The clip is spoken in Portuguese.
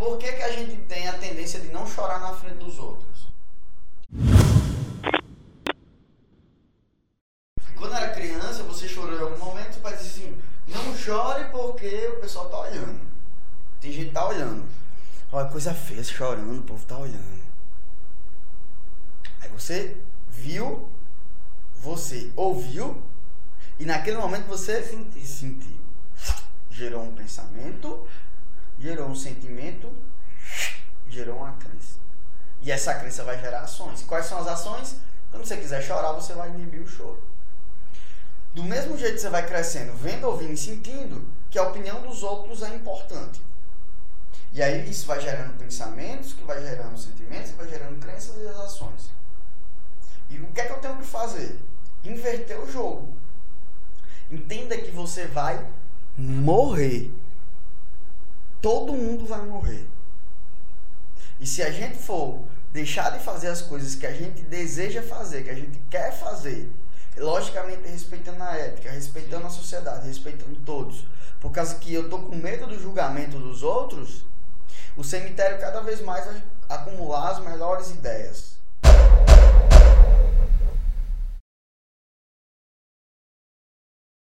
Por que, que a gente tem a tendência de não chorar na frente dos outros? Quando era criança, você chorou em algum momento, você dizer assim, não chore porque o pessoal tá olhando. Tem gente que tá olhando. Olha, coisa feia, chorando, o povo tá olhando. Aí você viu, você ouviu, e naquele momento você sentiu. sentiu. Gerou um pensamento, gerou um sentimento, gerou uma crença. E essa crença vai gerar ações. Quais são as ações? Quando você quiser chorar, você vai inibir o choro. Do mesmo jeito que você vai crescendo, vendo, ouvindo e sentindo, que a opinião dos outros é importante. E aí isso vai gerando pensamentos, que vai gerando sentimentos, que vai gerando crenças e as ações. E o que é que eu tenho que fazer? Inverter o jogo. Entenda que você vai morrer. Todo mundo vai morrer. E se a gente for deixar de fazer as coisas que a gente deseja fazer, que a gente quer fazer, logicamente respeitando a ética, respeitando a sociedade, respeitando todos, por causa que eu tô com medo do julgamento dos outros, o cemitério cada vez mais acumular as melhores ideias.